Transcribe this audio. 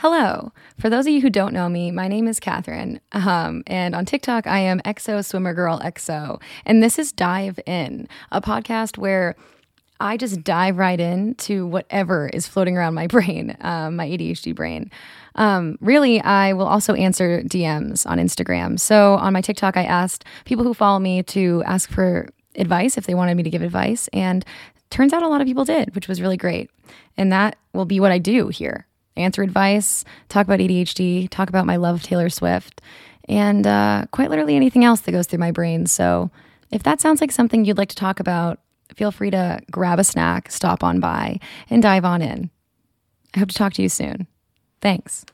Hello. For those of you who don't know me, my name is Catherine. Um, and on TikTok, I am XO Swimmer Girl XO. And this is Dive In, a podcast where I just dive right in to whatever is floating around my brain, um, my ADHD brain. Um, really, I will also answer DMs on Instagram. So on my TikTok, I asked people who follow me to ask for advice if they wanted me to give advice. And turns out a lot of people did, which was really great. And that will be what I do here answer advice, talk about ADHD, talk about my love of Taylor Swift, and uh, quite literally anything else that goes through my brain. So if that sounds like something you'd like to talk about, feel free to grab a snack, stop on by, and dive on in. I hope to talk to you soon. Thanks.